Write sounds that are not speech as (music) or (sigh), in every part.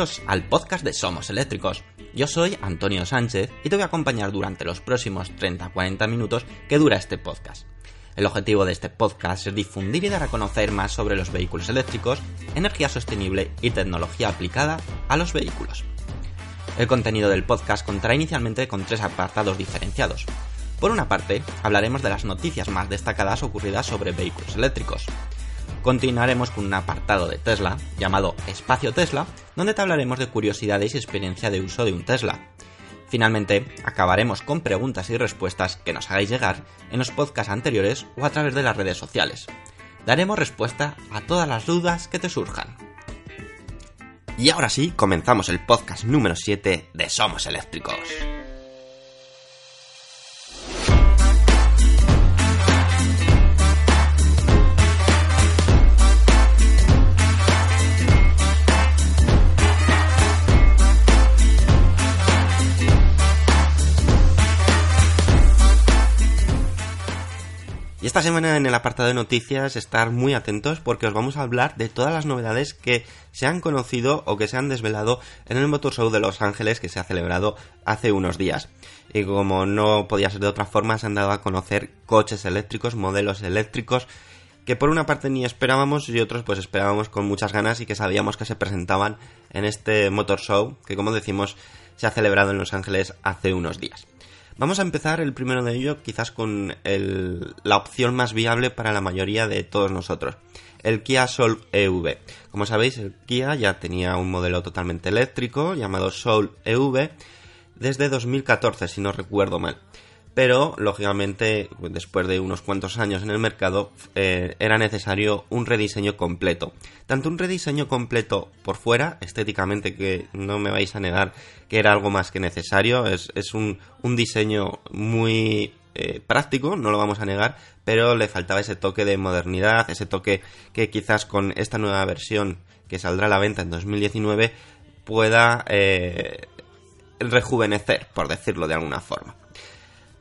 Bienvenidos al podcast de Somos Eléctricos. Yo soy Antonio Sánchez y te voy a acompañar durante los próximos 30-40 minutos que dura este podcast. El objetivo de este podcast es difundir y dar a conocer más sobre los vehículos eléctricos, energía sostenible y tecnología aplicada a los vehículos. El contenido del podcast contará inicialmente con tres apartados diferenciados. Por una parte, hablaremos de las noticias más destacadas ocurridas sobre vehículos eléctricos continuaremos con un apartado de Tesla llamado Espacio Tesla, donde te hablaremos de curiosidades y experiencia de uso de un Tesla. Finalmente, acabaremos con preguntas y respuestas que nos hagáis llegar en los podcasts anteriores o a través de las redes sociales. Daremos respuesta a todas las dudas que te surjan. Y ahora sí, comenzamos el podcast número 7 de Somos Eléctricos. Y esta semana en el apartado de noticias estar muy atentos porque os vamos a hablar de todas las novedades que se han conocido o que se han desvelado en el Motor Show de Los Ángeles que se ha celebrado hace unos días. Y como no podía ser de otra forma, se han dado a conocer coches eléctricos, modelos eléctricos que por una parte ni esperábamos y otros pues esperábamos con muchas ganas y que sabíamos que se presentaban en este Motor Show que como decimos se ha celebrado en Los Ángeles hace unos días. Vamos a empezar el primero de ello quizás con la opción más viable para la mayoría de todos nosotros, el Kia Soul EV. Como sabéis, el Kia ya tenía un modelo totalmente eléctrico llamado Soul EV desde 2014, si no recuerdo mal pero lógicamente después de unos cuantos años en el mercado eh, era necesario un rediseño completo. Tanto un rediseño completo por fuera, estéticamente, que no me vais a negar que era algo más que necesario, es, un, diseño muy eh, práctico, no lo vamos a negar, pero le faltaba ese toque de modernidad, ese toque que quizás con esta nueva versión que saldrá a la venta en 2019 pueda eh, rejuvenecer, por decirlo de alguna forma.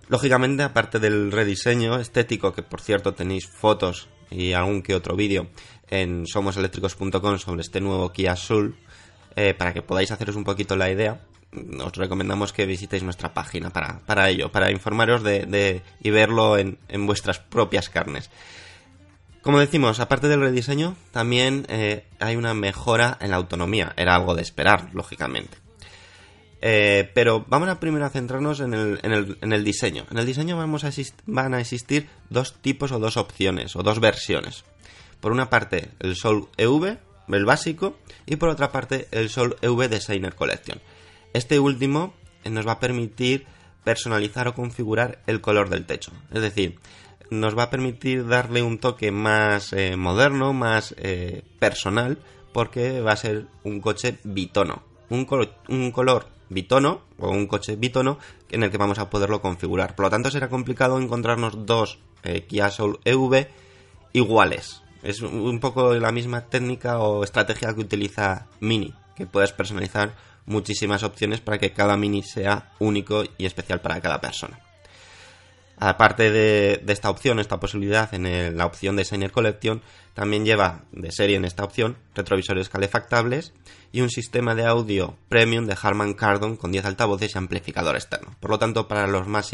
Lógicamente, aparte del rediseño estético, que por cierto tenéis fotos y algún que otro vídeo en somoseléctricos.com sobre este nuevo Kia Soul, eh, para que podáis haceros un poquito la idea, os recomendamos que visitéis nuestra página para, ello, para informaros de, y verlo en, vuestras propias carnes. Como decimos, aparte del rediseño, también eh, hay una mejora en la autonomía. Era algo de esperar, lógicamente. Eh, pero vamos a primero a centrarnos en el, diseño. En el diseño vamos a van a existir dos tipos o dos opciones o dos versiones. Por una parte el Soul EV, el básico, y por otra parte el Soul EV Designer Collection. Este último eh, nos va a permitir personalizar o configurar el color del techo. Es decir, nos va a permitir darle un toque más eh, moderno, más personal, porque va a ser un coche bitono. Un color bitono o un coche bitono en el que vamos a poderlo configurar. Por lo tanto, será complicado encontrarnos dos eh, Kia Soul EV iguales. Es un poco la misma técnica o estrategia que utiliza Mini, que puedes personalizar muchísimas opciones para que cada Mini sea único y especial para cada persona. Aparte de, esta opción, esta posibilidad en la opción Designer Collection, también lleva de serie en esta opción retrovisores calefactables y un sistema de audio premium de Harman Kardon con 10 altavoces y amplificador externo. Por lo tanto, para los más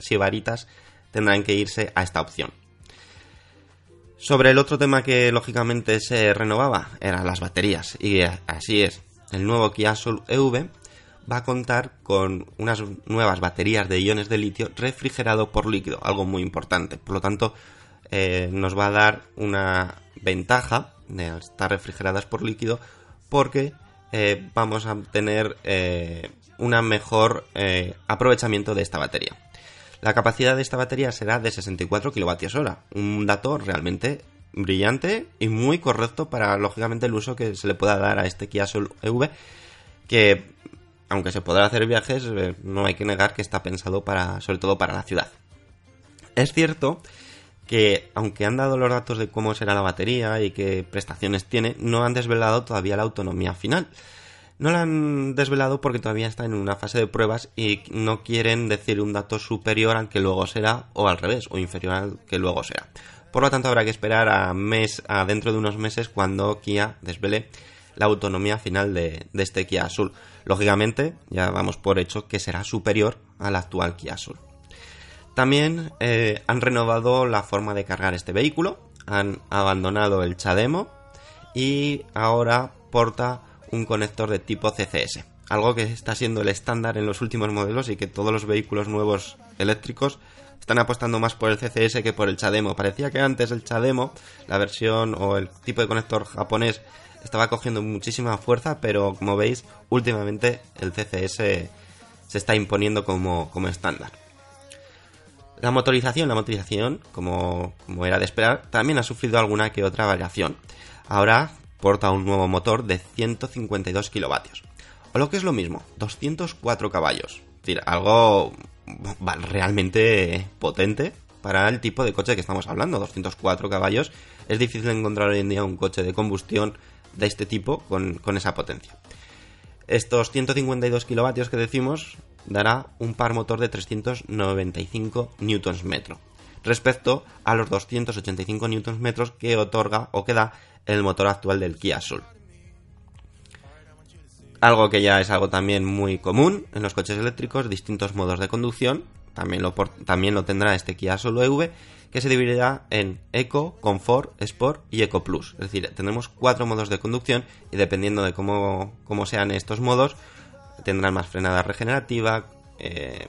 sibaritas tendrán que irse a esta opción. Sobre el otro tema que lógicamente se renovaba eran las baterías y así es. el nuevo Kia Soul EV va a contar con unas nuevas baterías de iones de litio refrigerado por líquido, algo muy importante. Por lo tanto, eh, nos va a dar una ventaja de estar refrigeradas por líquido porque eh, vamos a tener eh, un mejor aprovechamiento de esta batería. La capacidad de esta batería será de 64 kWh, un dato realmente brillante y muy correcto para, lógicamente, el uso que se le pueda dar a este Kia Soul EV, que, aunque se podrá hacer viajes, eh, no hay que negar que está pensado para, sobre todo para la ciudad. Es cierto que, aunque han dado los datos de cómo será la batería y qué prestaciones tiene, no han desvelado todavía la autonomía final. No la han desvelado porque todavía está en una fase de pruebas y no quieren decir un dato superior al que luego será o al revés, o inferior al que luego será. Por lo tanto, habrá que esperar a, mes, a dentro de unos meses cuando Kia desvele la autonomía final de, este Kia Azul. Lógicamente, ya vamos por hecho que será superior al actual Kia Azul. También eh, han renovado la forma de cargar este vehículo, han abandonado el Chademo y ahora porta un conector de tipo CCS, algo que está siendo el estándar en los últimos modelos y que todos los vehículos nuevos eléctricos están apostando más por el CCS que por el Chademo. Parecía que antes el Chademo, la versión o el tipo de conector japonés, estaba cogiendo muchísima fuerza, pero como veis, últimamente el CCS se está imponiendo como, estándar. La motorización, la motorización, como, como era de esperar, también ha sufrido alguna que otra variación. Ahora porta un nuevo motor de 152 kilovatios. O lo que es lo mismo, 204 caballos. Es decir, algo realmente potente para el tipo de coche que estamos hablando, 204 caballos. Es difícil encontrar hoy en día un coche de combustión de este tipo con, esa potencia. Estos 152 kilovatios que decimos dará un par motor de 395 Nm respecto a los 285 Nm que otorga o que da el motor actual del Kia Soul algo que ya es algo también muy común en los coches eléctricos, distintos modos de conducción, también lo, también lo tendrá este Kia Soul EV, que se dividirá en Eco, Comfort, Sport y Eco Plus. Es decir, tendremos cuatro modos de conducción y dependiendo de cómo, sean estos modos, tendrán más frenada regenerativa, eh,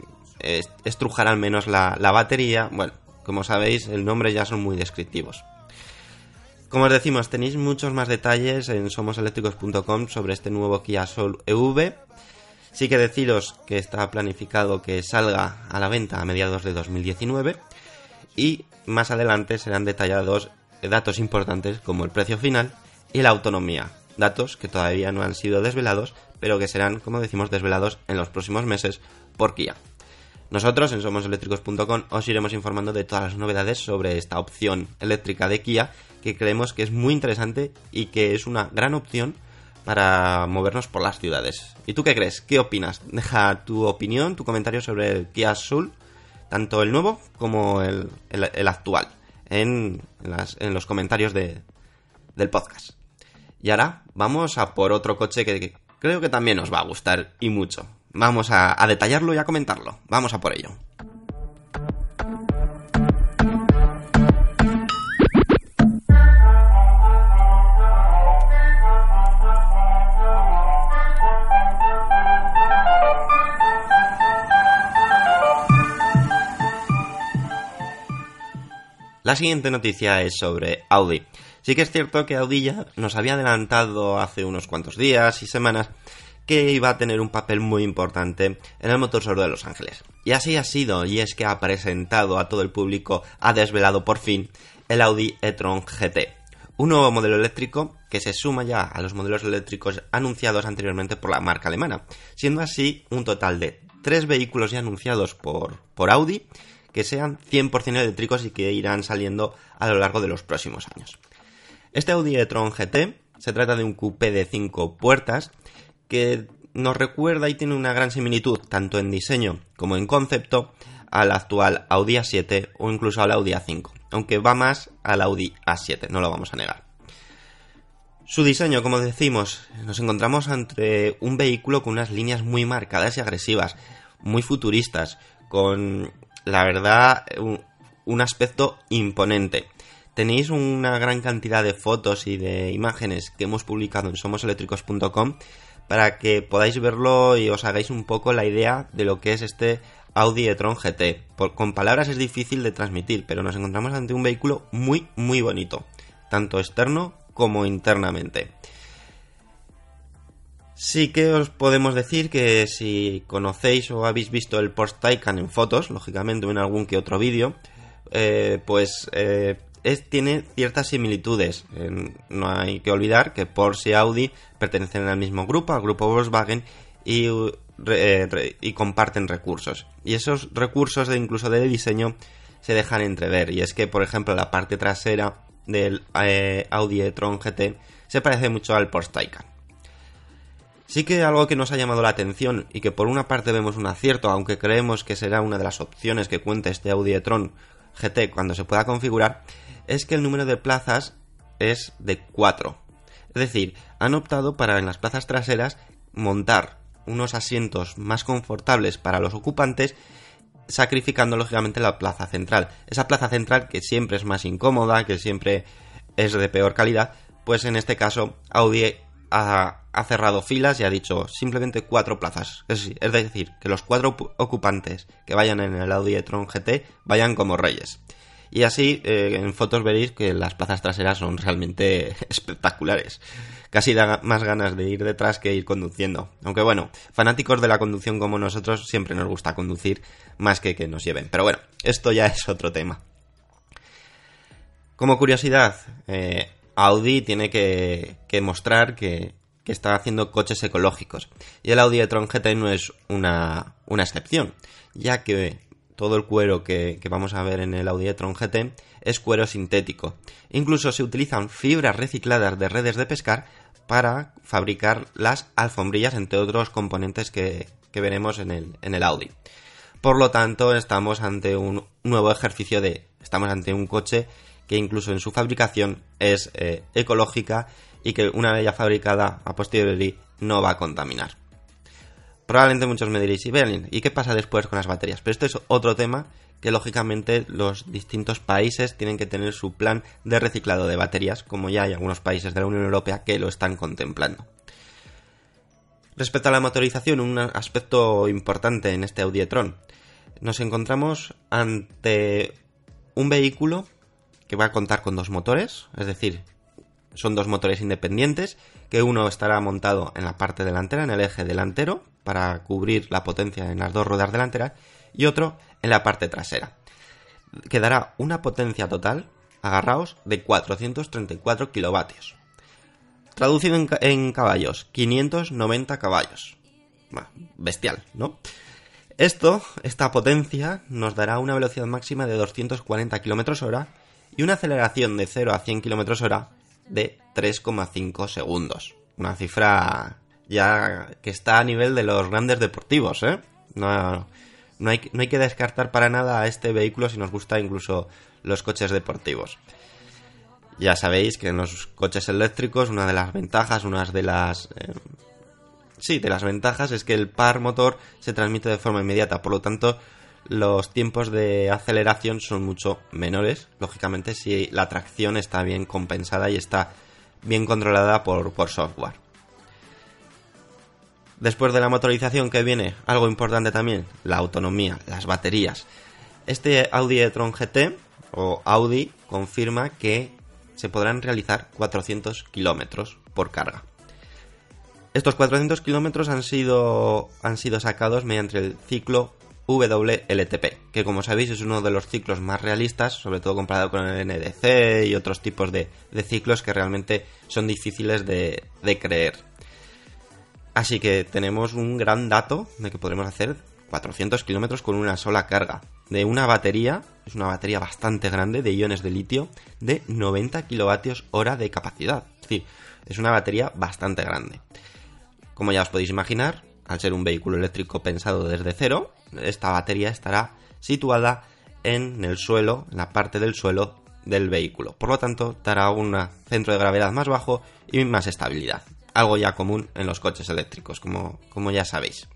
estrujarán menos la, la batería. Bueno, como sabéis, el nombre ya son muy descriptivos. Como os decimos, tenéis muchos más detalles en somoseléctricos.com sobre este nuevo Kia Soul EV. Sí que deciros que está planificado que salga a la venta a mediados de 2019 y más adelante serán detallados datos importantes como el precio final y la autonomía, datos que todavía no han sido desvelados, pero que serán, como decimos, desvelados en los próximos meses por Kia. Nosotros en somoseléctricos.com os iremos informando de todas las novedades sobre esta opción eléctrica de Kia que creemos que es muy interesante y que es una gran opción para movernos por las ciudades. ¿Y tú qué crees? ¿Qué opinas? Deja tu opinión, tu comentario sobre el Kia Soul, tanto el nuevo como el, actual, en, los comentarios del podcast. Y ahora vamos a por otro coche que, creo que también nos va a gustar y mucho. Vamos a detallarlo y a comentarlo. Vamos a por ello. La siguiente noticia es sobre Audi. Sí que es cierto que Audi ya nos había adelantado hace unos cuantos días y semanas que iba a tener un papel muy importante en el motor Show de Los Ángeles. Y así ha sido, y es que ha presentado a todo el público, ha desvelado por fin el Audi e-tron GT, un nuevo modelo eléctrico que se suma ya a los modelos eléctricos anunciados anteriormente por la marca alemana, siendo así un total de tres vehículos ya anunciados por, por Audi que sean 100% eléctricos y que irán saliendo a lo largo de los próximos años. Este Audi e-tron GT se trata de un coupé de 5 puertas que nos recuerda y tiene una gran similitud tanto en diseño como en concepto al actual Audi A7 o incluso al Audi A5, aunque va más al Audi A7, no lo vamos a negar. Su diseño, como decimos, nos encontramos entre un vehículo con unas líneas muy marcadas y agresivas, muy futuristas, con la verdad, un, aspecto imponente. Tenéis una gran cantidad de fotos y de imágenes que hemos publicado en somoseléctricos.com para que podáis verlo y os hagáis un poco la idea de lo que es este Audi e-tron GT. con palabras es difícil de transmitir, pero nos encontramos ante un vehículo muy, muy bonito, tanto externo como internamente. Sí que os podemos decir que si conocéis o habéis visto el Porsche Taycan en fotos, lógicamente en algún que otro vídeo, eh, pues eh, tiene ciertas similitudes. no hay que olvidar que Porsche y Audi pertenecen al mismo grupo, al grupo Volkswagen, y, eh, comparten recursos. Y esos recursos incluso de diseño se dejan entrever. Y es que, por ejemplo, la parte trasera del Audi e-tron GT se parece mucho al Porsche Taycan. Sí que algo que nos ha llamado la atención y que por una parte vemos un acierto, aunque creemos que será una de las opciones que cuente este Audi e-tron GT cuando se pueda configurar, es que el número de plazas es de 4. Es decir, han optado para en las plazas traseras montar unos asientos más confortables para los ocupantes, sacrificando lógicamente la plaza central. Esa plaza central que siempre es más incómoda, que siempre es de peor calidad, pues en este caso Audi ha, cerrado filas y ha dicho simplemente cuatro plazas. Es, decir, que los cuatro ocupantes que vayan en el Audi e-tron GT vayan como reyes. Y así eh, en fotos veréis que las plazas traseras son realmente (laughs) espectaculares. Casi da más ganas de ir detrás que ir conduciendo. Aunque bueno, fanáticos de la conducción como nosotros siempre nos gusta conducir más que que nos lleven. Pero bueno, esto ya (laughs) es otro tema. Como curiosidad, eh, Audi tiene que, mostrar que, está haciendo coches ecológicos. Y el Audi e-tron GT no es una, excepción, ya que todo el cuero que, vamos a ver en el Audi e-tron GT es cuero sintético. Incluso se utilizan fibras recicladas de redes de pescar para fabricar las alfombrillas, entre otros componentes que, veremos en el, en el Audi. Por lo tanto, estamos ante un nuevo ejercicio de... Estamos ante un coche que incluso en su fabricación es eh, ecológica y que una vez ya fabricada a posteriori no va a contaminar. Probablemente muchos me diréis, ¿y qué pasa después con las baterías? Pero esto es otro tema que lógicamente los distintos países tienen que tener su plan de reciclado de baterías, como ya hay algunos países de la Unión Europea que lo están contemplando. Respecto a la motorización, un aspecto importante en este Audi e-tron, nos encontramos ante un vehículo que va a contar con dos motores, es decir, son dos motores independientes, que uno estará montado en la parte delantera, en el eje delantero, para cubrir la potencia en las dos ruedas delanteras, y otro en la parte trasera. Quedará una potencia total, agarraos, de 434 kilovatios. Traducido en, caballos, 590 caballos. bestial, ¿no? Esto, esta potencia, nos dará una velocidad máxima de 240 km hora y una aceleración de 0 a 100 km hora de 3,5 segundos. Una cifra ya que está a nivel de los grandes deportivos, ¿eh? No, no, hay, no hay que descartar para nada a este vehículo si nos gusta incluso los coches deportivos. Ya sabéis que en los coches eléctricos una de las ventajas, una de las... Eh, sí, de las ventajas es que el par motor se transmite de forma inmediata, por lo tanto los tiempos de aceleración son mucho menores, lógicamente si la tracción está bien compensada y está bien controlada por, software. Después de la motorización que viene, algo importante también, la autonomía, las baterías. Este Audi e-tron GT o Audi confirma que se podrán realizar 400 kilómetros por carga. Estos 400 kilómetros han sido, han sido sacados mediante el ciclo WLTP, que como sabéis es uno de los ciclos más realistas, sobre todo comparado con el NDC y otros tipos de, ciclos que realmente son difíciles de, creer. Así que tenemos un gran dato de que podremos hacer 400 kilómetros con una sola carga. De una batería, es una batería bastante grande de iones de litio, de 90 kilovatios hora de capacidad. Es decir, es una batería bastante grande. Como ya os podéis imaginar, al ser un vehículo eléctrico pensado desde cero, esta batería estará situada en el suelo, en la parte del suelo del vehículo. Por lo tanto, dará un centro de gravedad más bajo y más estabilidad. Algo ya común en los coches eléctricos, como, como ya sabéis.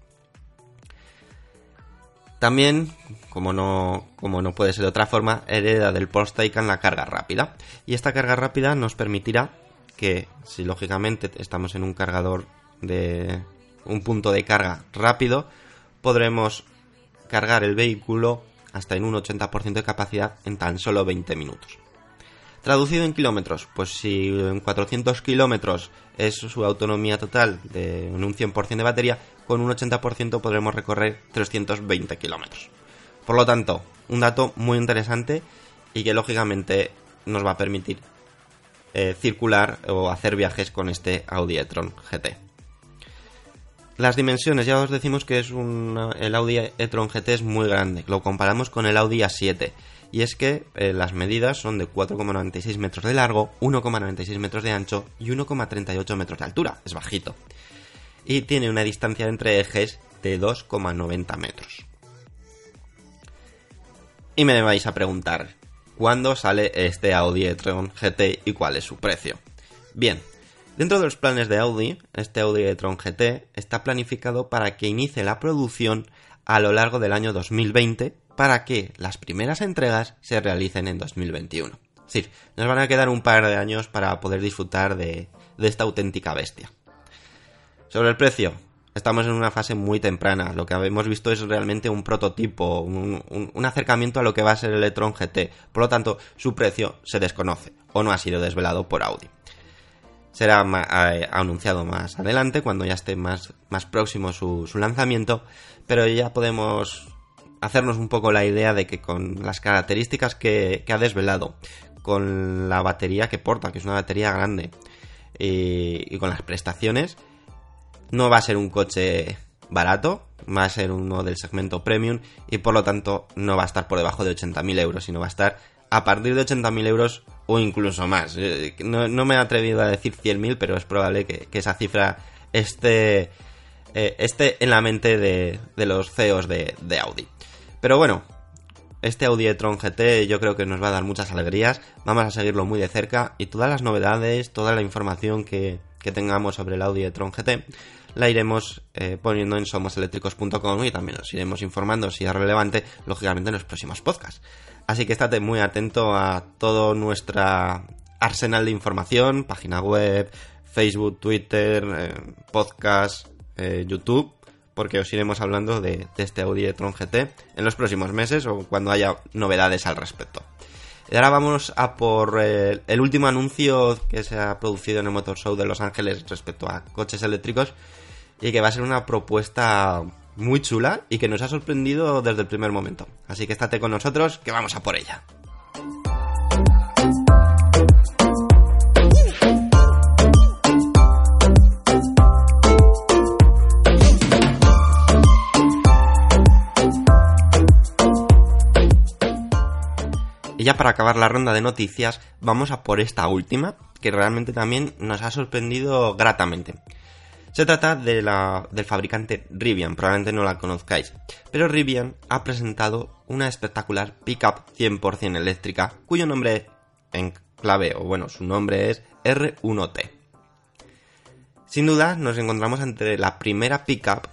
También, como no, como no puede ser de otra forma, hereda del Porsche Taycan la carga rápida. Y esta carga rápida nos permitirá que, si lógicamente estamos en un cargador de un punto de carga rápido, podremos cargar el vehículo hasta en un 80% de capacidad en tan solo 20 minutos. Traducido en kilómetros, pues si en 400 kilómetros es su autonomía total de en un 100% de batería, con un 80% podremos recorrer 320 kilómetros. Por lo tanto, un dato muy interesante y que lógicamente nos va a permitir eh, circular o hacer viajes con este Audi e-tron GT. Las dimensiones, ya os decimos que es un, el Audi e-tron GT es muy grande, lo comparamos con el Audi A7 y es que eh, las medidas son de 4,96 metros de largo, 1,96 metros de ancho y 1,38 metros de altura, es bajito. Y tiene una distancia entre ejes de 2,90 metros. Y me vais a preguntar, ¿cuándo sale este Audi e-tron GT y cuál es su precio? Bien, dentro de los planes de Audi, este Audi e-tron GT está planificado para que inicie la producción a lo largo del año 2020 para que las primeras entregas se realicen en 2021. Es decir, nos van a quedar un par de años para poder disfrutar de, esta auténtica bestia. Sobre el precio, estamos en una fase muy temprana. Lo que hemos visto es realmente un prototipo, un, acercamiento a lo que va a ser el Electron GT. Por lo tanto, su precio se desconoce o no ha sido desvelado por Audi. Será anunciado más adelante, cuando ya esté más, más próximo su, su lanzamiento, pero ya podemos hacernos un poco la idea de que con las características que, ha desvelado, con la batería que porta, que es una batería grande, y, con las prestaciones, no va a ser un coche barato, va a ser uno del segmento premium y por lo tanto no va a estar por debajo de 80.000 euros, sino va a estar a partir de 80.000 euros o incluso más. Eh, no, me he atrevido a decir 100.000, pero es probable que, esa cifra esté, eh, esté en la mente de, los CEOs de Audi. Pero bueno, este Audi e-tron GT yo creo que nos va a dar muchas alegrías, vamos a seguirlo muy de cerca y todas las novedades, toda la información que, tengamos sobre el Audi e-tron GT la iremos eh, poniendo en somoseléctricos.com y también os iremos informando si es relevante, lógicamente en los próximos podcasts. Así que estate muy atento a todo nuestro arsenal de información, página web, Facebook, Twitter, eh, podcast, eh, YouTube porque os iremos hablando de, este Audi e-tron GT en los próximos meses o cuando haya novedades al respecto. Y ahora vamos a por eh, el último anuncio que se ha producido en el Motor Show de Los Ángeles respecto a coches eléctricos y que va a ser una propuesta muy chula y que nos ha sorprendido desde el primer momento. Así que estate con nosotros que vamos a por ella. Ya para acabar la ronda de noticias, vamos a por esta última, que realmente también nos ha sorprendido gratamente. Se trata del fabricante Rivian, probablemente no la conozcáis, pero Rivian ha presentado una espectacular pickup 100% eléctrica, cuyo nombre en clave, o bueno, su nombre es R1T. Sin duda, nos encontramos ante la primera pickup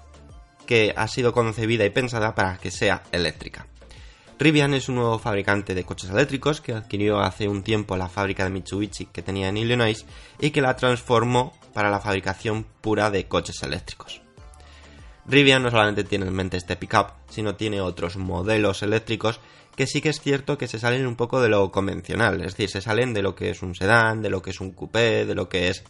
que ha sido concebida y pensada para que sea eléctrica. Rivian es un nuevo fabricante de coches eléctricos que adquirió hace un tiempo la fábrica de Mitsubishi que tenía en Illinois y que la transformó para la fabricación pura de coches eléctricos. Rivian no solamente tiene en mente este pickup, sino tiene otros modelos eléctricos que sí que es cierto que se salen un poco de lo convencional, es decir, se salen de lo que es un sedán, de lo que es un coupé, de lo que es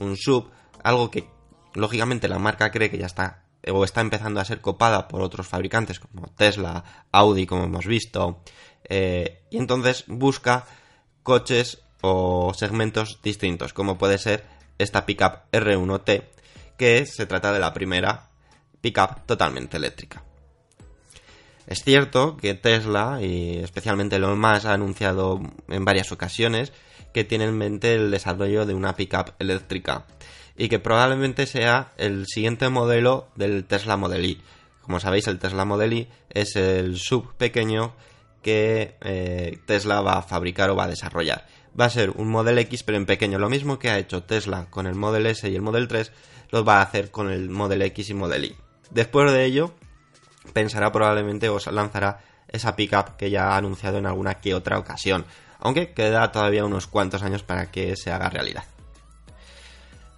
un sub, algo que lógicamente la marca cree que ya está o está empezando a ser copada por otros fabricantes como Tesla, Audi, como hemos visto, eh, y entonces busca coches o segmentos distintos, como puede ser esta pickup R1T, que se trata de la primera pickup totalmente eléctrica. Es cierto que Tesla, y especialmente Elon Musk, ha anunciado en varias ocasiones que tiene en mente el desarrollo de una pickup eléctrica y que probablemente sea el siguiente modelo del Tesla Model Y. Como sabéis, el Tesla Model Y es el sub pequeño que eh, Tesla va a fabricar o va a desarrollar. Va a ser un Model X pero en pequeño. Lo mismo que ha hecho Tesla con el Model S y el Model 3, lo va a hacer con el Model X y Model Y. Después de ello, pensará probablemente o lanzará esa pickup que ya ha anunciado en alguna que otra ocasión. Aunque queda todavía unos cuantos años para que se haga realidad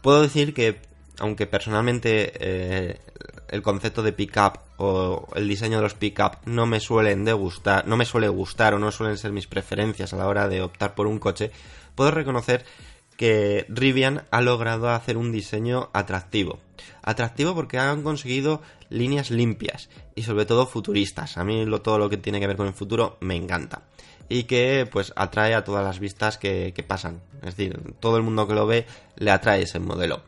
puedo decir que aunque personalmente eh, el concepto de pickup o el diseño de los pickup no me suelen gustar, no me suele gustar o no suelen ser mis preferencias a la hora de optar por un coche, puedo reconocer que Rivian ha logrado hacer un diseño atractivo. Atractivo porque han conseguido líneas limpias y sobre todo futuristas. A mí todo lo que tiene que ver con el futuro me encanta. Y que pues atrae a todas las vistas que, pasan. Es decir, todo el mundo que lo ve le atrae ese modelo.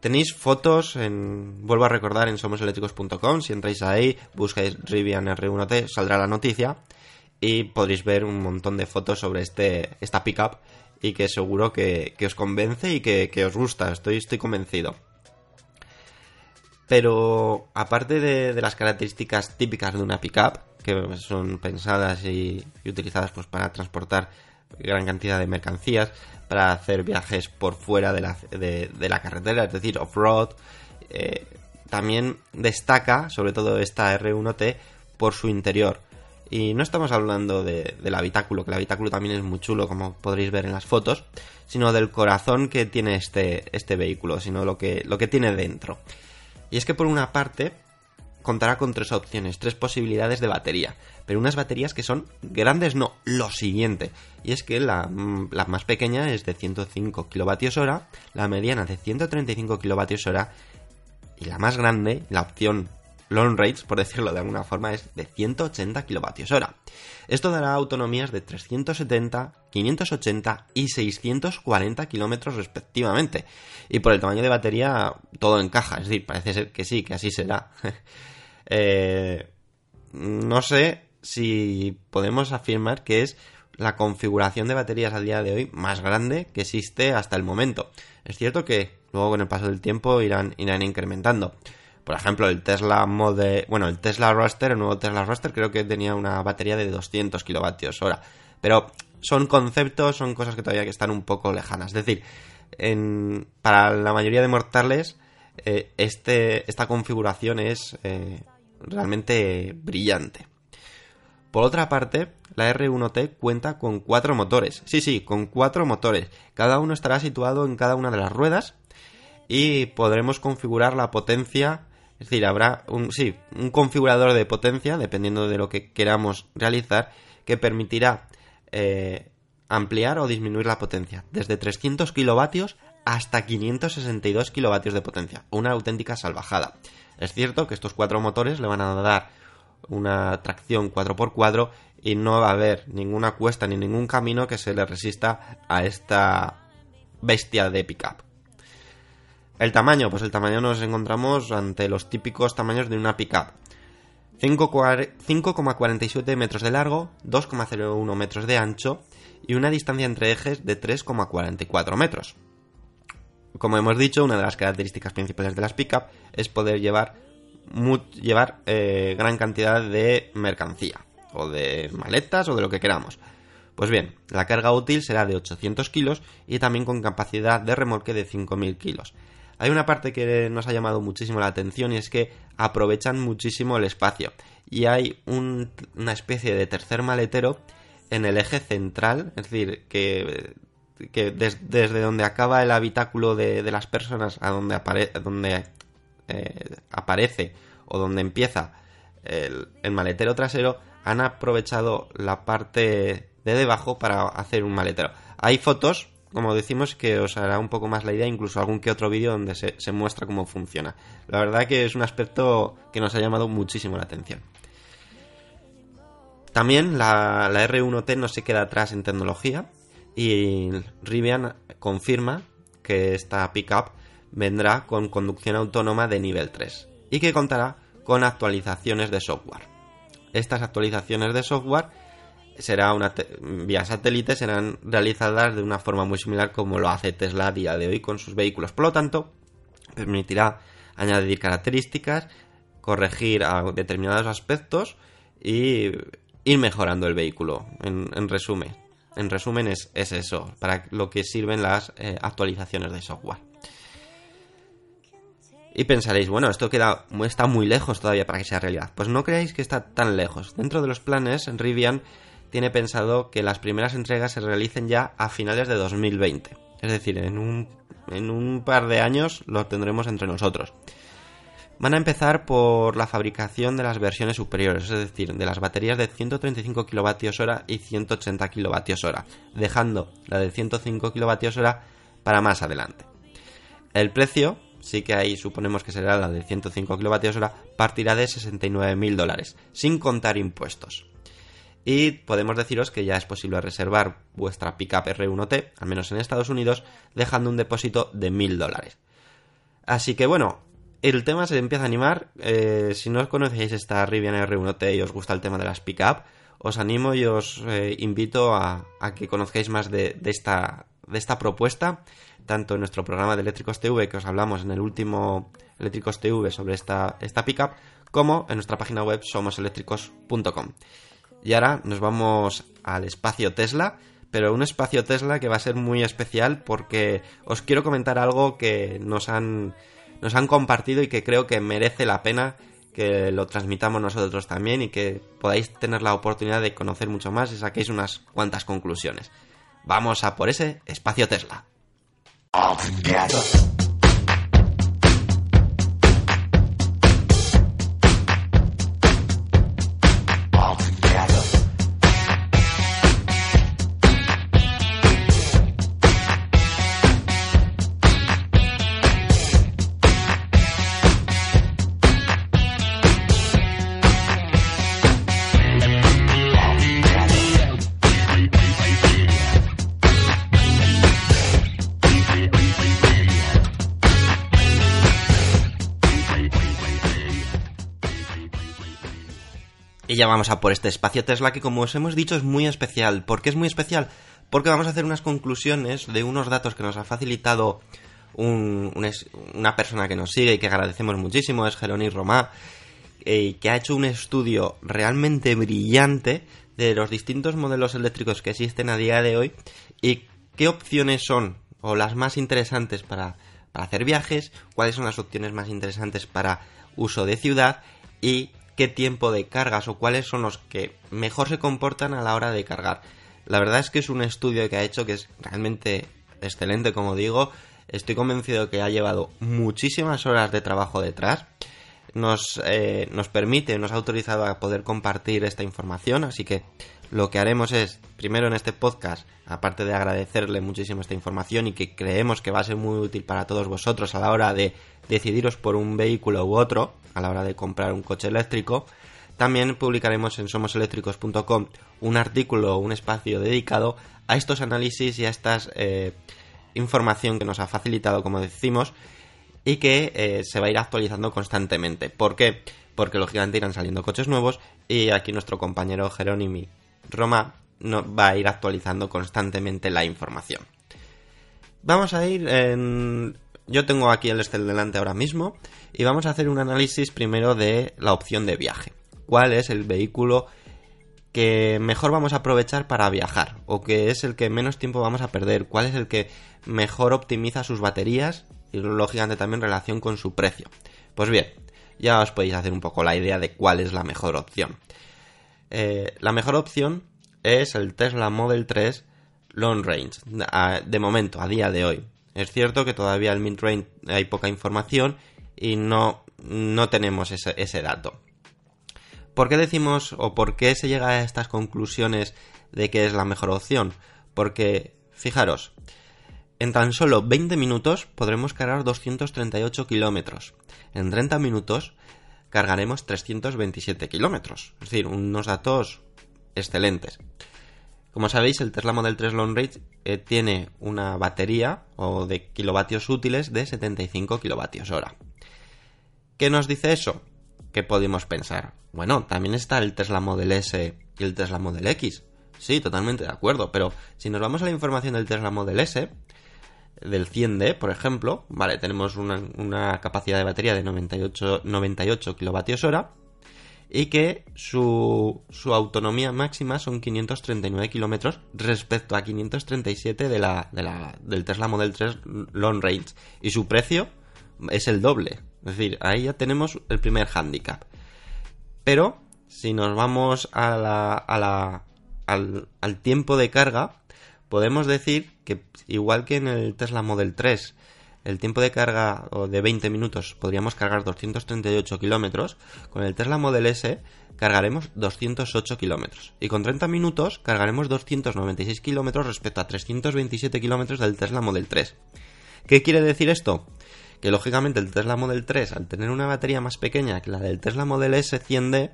Tenéis fotos, en, vuelvo a recordar, en somoseléctricos.com. Si entráis ahí, buscáis Rivian R1T, saldrá la noticia. Y podréis ver un montón de fotos sobre este, esta pickup y que seguro que, os convence y que, os gusta, estoy, estoy convencido. Pero aparte de, las características típicas de una pickup, que son pensadas y, utilizadas pues, para transportar gran cantidad de mercancías, para hacer viajes por fuera de la, carretera, es decir, off-road, eh, también destaca, sobre todo esta R1T, por su interior y no estamos hablando del habitáculo, que el habitáculo también es muy chulo, como podréis ver en las fotos, sino del corazón que tiene este, este vehículo, sino lo que, lo que tiene dentro. Y es que por una parte contará con tres opciones, tres posibilidades de batería, pero unas baterías que son grandes, no, lo siguiente. Y es que la, la más pequeña es de 105 kWh, la mediana de 135 kWh y la más grande, la opción long range, por decirlo de alguna forma, es de 180 kWh. Esto dará autonomías de 370, 580 y 640 kilómetros respectivamente. Y por el tamaño de batería todo encaja, es decir, parece ser que sí, que así será. (laughs) Eh, no sé si podemos afirmar que es la configuración de baterías al día de hoy más grande que existe hasta el momento. Es cierto que luego con el paso del tiempo irán incrementando. Por ejemplo, el Tesla Mode, bueno, el Tesla Roadster, el nuevo Tesla Roadster creo que tenía una batería de 200 kilovatios hora. Pero son conceptos, son cosas que todavía están un poco lejanas. Es decir, para la mayoría de mortales, eh, este, esta configuración es eh, realmente brillante. Por otra parte, la R1T cuenta con cuatro motores. Sí, sí, con cuatro motores. Cada uno estará situado en cada una de las ruedas y podremos configurar la potencia es decir, habrá un, sí, un configurador de potencia, dependiendo de lo que queramos realizar, que permitirá eh, ampliar o disminuir la potencia, desde 300 kilovatios hasta 562 kilovatios de potencia. Una auténtica salvajada. Es cierto que estos cuatro motores le van a dar una tracción 4x4 y no va a haber ninguna cuesta ni ningún camino que se le resista a esta bestia de pickup. El tamaño, pues el tamaño nos encontramos ante los típicos tamaños de una pickup. 5,47 metros de largo, 2,01 metros de ancho y una distancia entre ejes de 3,44 metros. Como hemos dicho, una de las características principales de las pickup es poder llevar, llevar eh, gran cantidad de mercancía, o de maletas, o de lo que queramos. Pues bien, la carga útil será de 800 kilos y también con capacidad de remolque de 5.000 kilos. Hay una parte que nos ha llamado muchísimo la atención y es que aprovechan muchísimo el espacio. Y hay una especie de tercer maletero en el eje central, es decir, que, desde donde acaba el habitáculo de, las personas a donde, donde eh, aparece o donde empieza el maletero trasero, han aprovechado la parte de debajo para hacer un maletero. Hay fotos como decimos, que os hará un poco más la idea, incluso algún que otro vídeo donde se, muestra cómo funciona. La verdad que es un aspecto que nos ha llamado muchísimo la atención. También la, la R1T no se queda atrás en tecnología y Rivian confirma que esta pickup vendrá con conducción autónoma de nivel 3 y que contará con actualizaciones de software. Estas actualizaciones de software será una vía satélite serán realizadas de una forma muy similar como lo hace Tesla a día de hoy con sus vehículos. Por lo tanto, permitirá añadir características, corregir determinados aspectos y ir mejorando el vehículo. En, resumen, en resumen es, eso, para lo que sirven las eh, actualizaciones de software. Y pensaréis, bueno, esto queda, está muy lejos todavía para que sea realidad. Pues no creáis que está tan lejos. Dentro de los planes, Rivian tiene pensado que las primeras entregas se realicen ya a finales de 2020. Es decir, en un, en un par de años lo tendremos entre nosotros. Van a empezar por la fabricación de las versiones superiores, es decir, de las baterías de 135 kWh y 180 kWh, dejando la de 105 kWh para más adelante. El precio, sí que ahí suponemos que será la de 105 kWh, partirá de 69.000 dólares, sin contar impuestos. Y podemos deciros que ya es posible reservar vuestra pickup R1T, al menos en Estados Unidos, dejando un depósito de 1.000 dólares. Así que bueno, el tema se empieza a animar. Eh, si no conocéis esta Rivian R1T y os gusta el tema de las pickup, os animo y os eh, invito a, que conozcáis más de, esta, de esta propuesta, tanto en nuestro programa de Eléctricos TV, que os hablamos en el último Eléctricos TV sobre esta, esta pickup, como en nuestra página web somoseléctricos.com. Y ahora nos vamos al espacio Tesla, pero un espacio Tesla que va a ser muy especial porque os quiero comentar algo que nos han, nos han compartido y que creo que merece la pena que lo transmitamos nosotros también y que podáis tener la oportunidad de conocer mucho más y saquéis unas cuantas conclusiones. Vamos a por ese espacio Tesla. Vamos a por este espacio Tesla que como os hemos dicho es muy especial. ¿Por qué es muy especial? Porque vamos a hacer unas conclusiones de unos datos que nos ha facilitado una persona que nos sigue y que agradecemos muchísimo, es Jerónimo Romá, eh, que ha hecho un estudio realmente brillante de los distintos modelos eléctricos que existen a día de hoy y qué opciones son o las más interesantes para, para hacer viajes, cuáles son las opciones más interesantes para uso de ciudad y qué tiempo de cargas o cuáles son los que mejor se comportan a la hora de cargar. La verdad es que es un estudio que ha hecho que es realmente excelente, como digo. Estoy convencido que ha llevado muchísimas horas de trabajo detrás. Nos, eh, nos permite, nos ha autorizado a poder compartir esta información, así que lo que haremos es, primero en este podcast, aparte de agradecerle muchísimo esta información y que creemos que va a ser muy útil para todos vosotros a la hora de decidiros por un vehículo u otro, a la hora de comprar un coche eléctrico, también publicaremos en somoseléctricos.com un artículo, un espacio dedicado a estos análisis y a esta eh, información que nos ha facilitado, como decimos, y que eh, se va a ir actualizando constantemente. ¿Por qué? Porque lógicamente irán saliendo coches nuevos y aquí nuestro compañero Jerónimo Roma va a ir actualizando constantemente la información. Vamos a ir en... Yo tengo aquí el Estel delante ahora mismo y vamos a hacer un análisis primero de la opción de viaje. ¿Cuál es el vehículo que mejor vamos a aprovechar para viajar? ¿O que es el que menos tiempo vamos a perder? ¿Cuál es el que mejor optimiza sus baterías y lógicamente también relación con su precio? Pues bien, ya os podéis hacer un poco la idea de cuál es la mejor opción. Eh, la mejor opción es el Tesla Model 3 Long Range, de momento, a día de hoy. Es cierto que todavía el mid range hay poca información y no, no tenemos ese, ese dato. ¿Por qué decimos o por qué se llega a estas conclusiones de que es la mejor opción? Porque, fijaros, en tan solo 20 minutos podremos cargar 238 kilómetros. En 30 minutos cargaremos 327 kilómetros. Es decir, unos datos excelentes. Como sabéis, el Tesla Model 3 Long Range eh, tiene una batería o de kilovatios útiles de 75 kilovatios hora. ¿Qué nos dice eso? ¿Qué podemos pensar? Bueno, también está el Tesla Model S y el Tesla Model X. Sí, totalmente de acuerdo, pero si nos vamos a la información del Tesla Model S, del 100D, por ejemplo, vale, tenemos una, capacidad de batería de 98, 98 kilovatios hora y que su, su autonomía máxima son 539 kilómetros respecto a 537 de la, de la, del Tesla Model 3 Long Range. Y su precio es el doble. Es decir, ahí ya tenemos el primer handicap. Pero, si nos vamos al tiempo de carga, podemos decir que igual que en el Tesla Model 3 el tiempo de carga de 20 minutos podríamos cargar 238 kilómetros, con el Tesla Model S cargaremos 208 kilómetros. Y con 30 minutos cargaremos 296 kilómetros respecto a 327 kilómetros del Tesla Model 3. ¿Qué quiere decir esto? Que lógicamente el Tesla Model 3, al tener una batería más pequeña que la del Tesla Model S 100D,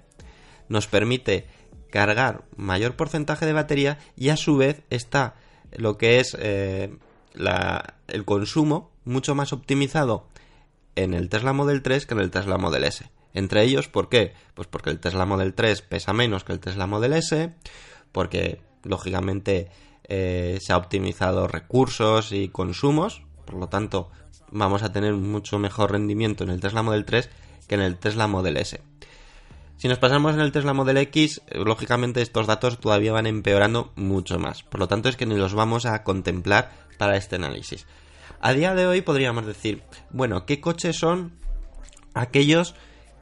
nos permite cargar mayor porcentaje de batería y a su vez está lo que es eh, el consumo mucho más optimizado en el Tesla Model 3 que en el Tesla Model S. Entre ellos, ¿por qué? Pues porque el Tesla Model 3 pesa menos que el Tesla Model S, porque lógicamente eh, se ha optimizado recursos y consumos, por lo tanto vamos a tener mucho mejor rendimiento en el Tesla Model 3 que en el Tesla Model S. Si nos pasamos en el Tesla Model X, eh, lógicamente estos datos todavía van empeorando mucho más. Por lo tanto, es que ni los vamos a contemplar para este análisis. A día de hoy podríamos decir, bueno, ¿qué coches son aquellos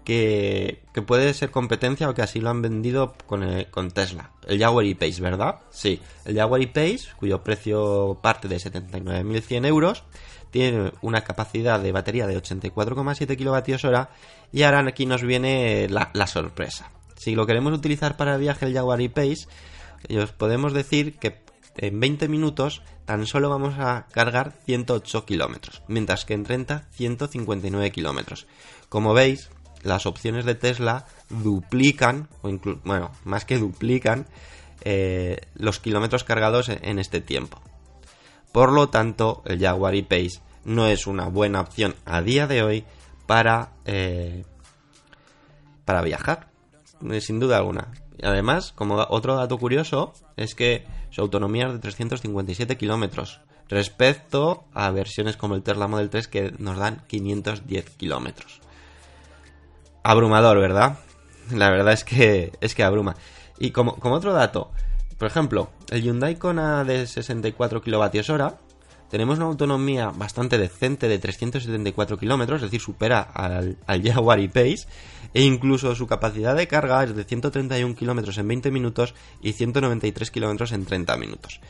que, que puede ser competencia o que así lo han vendido con, con Tesla? El Jaguar E-Pace, ¿verdad? Sí, el Jaguar E-Pace, cuyo precio parte de 79.100 euros, tiene una capacidad de batería de 84,7 kWh y ahora aquí nos viene la, sorpresa. Si lo queremos utilizar para el viaje el Jaguar E-Pace, os podemos decir que en 20 minutos tan solo vamos a cargar 108 kilómetros, mientras que en 30 159 kilómetros. Como veis, las opciones de Tesla duplican, o incluso, bueno, más que duplican, eh, los kilómetros cargados en, este tiempo. Por lo tanto, el Jaguar E-Pace no es una buena opción a día de hoy para, eh, para viajar, eh, sin duda alguna. Además, como otro dato curioso, es que su autonomía es de 357 kilómetros respecto a versiones como el Tesla Model 3 que nos dan 510 kilómetros. Abrumador, ¿verdad? La verdad es que es que abruma. Y como, como otro dato, por ejemplo, el Hyundai Kona de 64 kilovatios hora tenemos una autonomía bastante decente de 374 kilómetros, es decir, supera al, Jaguar E-Pace, e incluso su capacidad de carga es de 131 kilómetros en 20 minutos y 193 kilómetros en 30 minutos.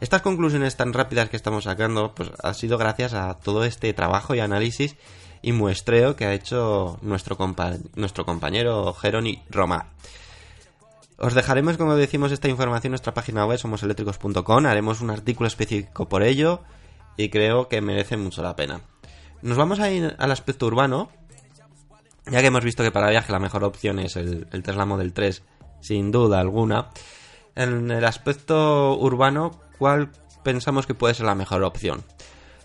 Estas conclusiones tan rápidas que estamos sacando, pues ha sido gracias a todo este trabajo y análisis y muestreo que ha hecho nuestro, nuestro compañero Jeroni Roma. Os dejaremos, como decimos, esta información en nuestra página web, somoseléctricos.com. Haremos un artículo específico por ello y creo que merece mucho la pena. Nos vamos a ir al aspecto urbano, ya que hemos visto que para viaje la mejor opción es el, Tesla Model 3, sin duda alguna. En el aspecto urbano, ¿cuál pensamos que puede ser la mejor opción?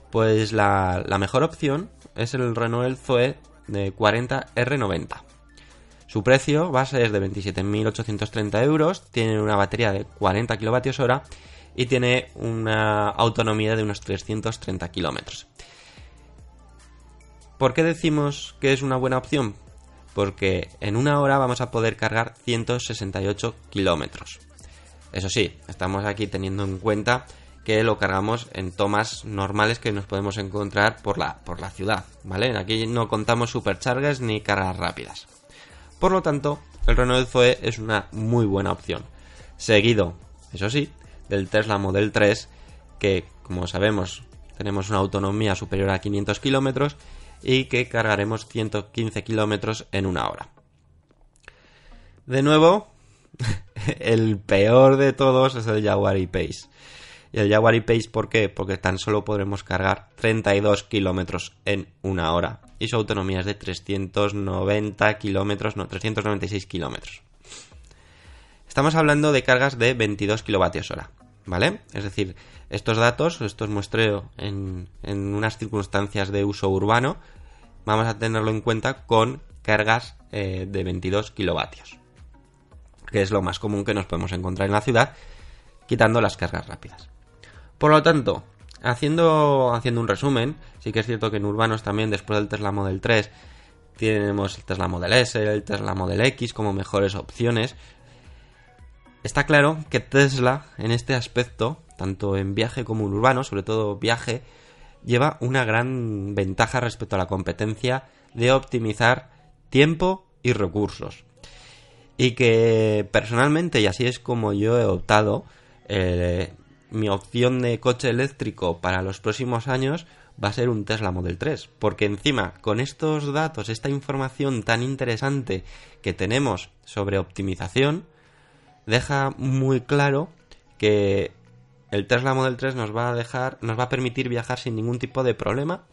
Pues la, la mejor opción es el Renault Zoe de 40R90. Su precio base es de 27.830 euros, tiene una batería de 40 kWh y tiene una autonomía de unos 330 kilómetros. ¿Por qué decimos que es una buena opción? Porque en una hora vamos a poder cargar 168 kilómetros. Eso sí, estamos aquí teniendo en cuenta que lo cargamos en tomas normales que nos podemos encontrar por la, por la ciudad, ¿vale? Aquí no contamos superchargas ni cargas rápidas. Por lo tanto, el Renault Zoe es una muy buena opción. Seguido, eso sí, del Tesla Model 3, que como sabemos tenemos una autonomía superior a 500 kilómetros y que cargaremos 115 kilómetros en una hora. De nuevo, (laughs) el peor de todos es el Jaguar E-Pace. Y el Jaguar E-Pace, ¿por qué? Porque tan solo podremos cargar 32 kilómetros en una hora. Y su autonomía es de 390 kilómetros, no, 396 kilómetros. Estamos hablando de cargas de 22 kilovatios hora, ¿vale? Es decir, estos datos, estos muestreo en, en unas circunstancias de uso urbano, vamos a tenerlo en cuenta con cargas eh, de 22 kilovatios, que es lo más común que nos podemos encontrar en la ciudad, quitando las cargas rápidas. Por lo tanto, haciendo, haciendo un resumen, sí que es cierto que en urbanos también, después del Tesla Model 3, tenemos el Tesla Model S, el Tesla Model X como mejores opciones. Está claro que Tesla, en este aspecto, tanto en viaje como en urbano, sobre todo viaje, lleva una gran ventaja respecto a la competencia de optimizar tiempo y recursos. Y que personalmente, y así es como yo he optado, eh, mi opción de coche eléctrico para los próximos años va a ser un Tesla Model 3, porque encima con estos datos, esta información tan interesante que tenemos sobre optimización, deja muy claro que el Tesla Model 3 nos va a dejar, nos va a permitir viajar sin ningún tipo de problema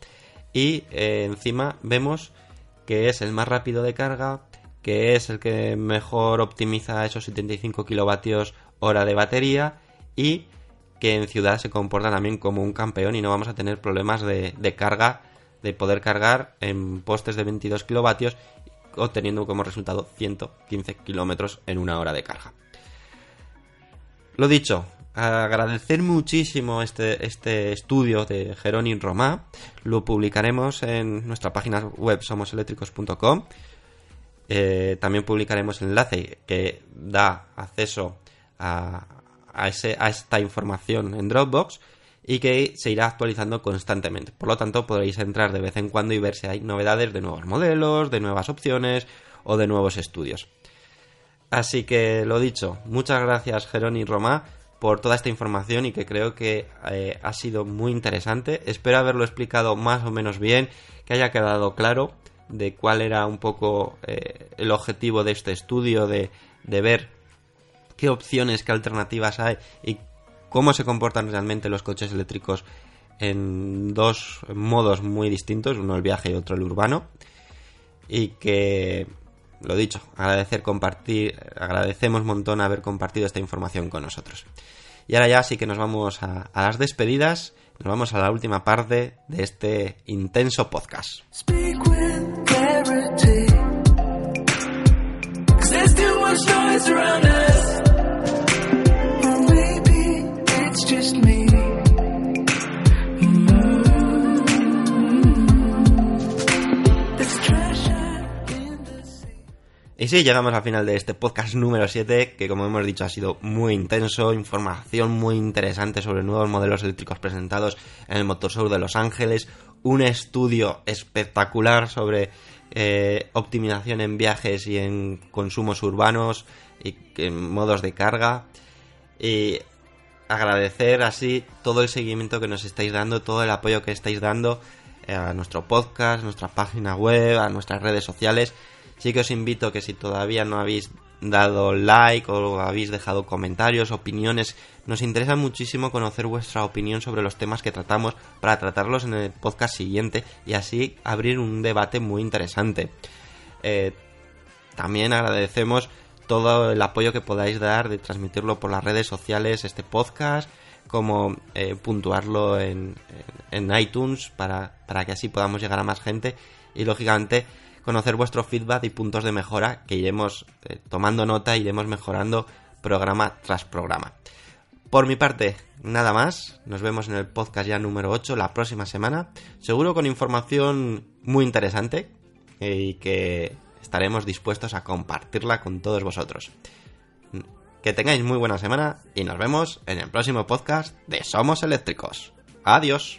y eh, encima vemos que es el más rápido de carga, que es el que mejor optimiza esos 75 kilovatios hora de batería y que en ciudad se comporta también como un campeón y no vamos a tener problemas de, carga, de poder cargar en postes de 22 kilovatios, obteniendo como resultado 115 kilómetros en una hora de carga. Lo dicho, agradecer muchísimo este, este estudio de Jerónimo Romá. Lo publicaremos en nuestra página web somoseléctricos.com. Eh, también publicaremos el enlace que da acceso a, a, esta información en Dropbox y que se irá actualizando constantemente. Por lo tanto, podréis entrar de vez en cuando y ver si hay novedades de nuevos modelos, de nuevas opciones o de nuevos estudios. Así que lo dicho, muchas gracias Jerónimo Romá por toda esta información y que creo que eh, ha sido muy interesante. Espero haberlo explicado más o menos bien, que haya quedado claro de cuál era un poco eh, el objetivo de este estudio, de, de ver qué opciones, qué alternativas hay y cómo se comportan realmente los coches eléctricos en dos modos muy distintos, uno el viaje y otro el urbano. Y que, lo dicho, agradecer compartir, agradecemos un montón haber compartido esta información con nosotros. Y ahora ya sí que nos vamos a, las despedidas, nos vamos a la última parte de este intenso podcast. Y sí, llegamos al final de este podcast número 7, que como hemos dicho ha sido muy intenso, información muy interesante sobre nuevos modelos eléctricos presentados en el Motor Show de Los Ángeles, un estudio espectacular sobre eh, optimización en viajes y en consumos urbanos y en modos de carga. Y agradecer así todo el seguimiento que nos estáis dando, todo el apoyo que estáis dando eh, a nuestro podcast, a nuestra página web, a nuestras redes sociales Sí que os invito que si todavía no habéis dado like o habéis dejado comentarios, opiniones, nos interesa muchísimo conocer vuestra opinión sobre los temas que tratamos para tratarlos en el podcast siguiente y así abrir un debate muy interesante. Eh, también agradecemos todo el apoyo que podáis dar de transmitirlo por las redes sociales, este podcast, como eh, puntuarlo en, en, iTunes para, para que así podamos llegar a más gente y lógicamente conocer vuestro feedback y puntos de mejora que iremos eh, tomando nota iremos mejorando programa tras programa. Por mi parte, nada más. Nos vemos en el podcast ya número 8 la próxima semana. Seguro con información muy interesante eh, y que estaremos dispuestos a compartirla con todos vosotros. Que tengáis muy buena semana y nos vemos en el próximo podcast de Somos Eléctricos. Adiós.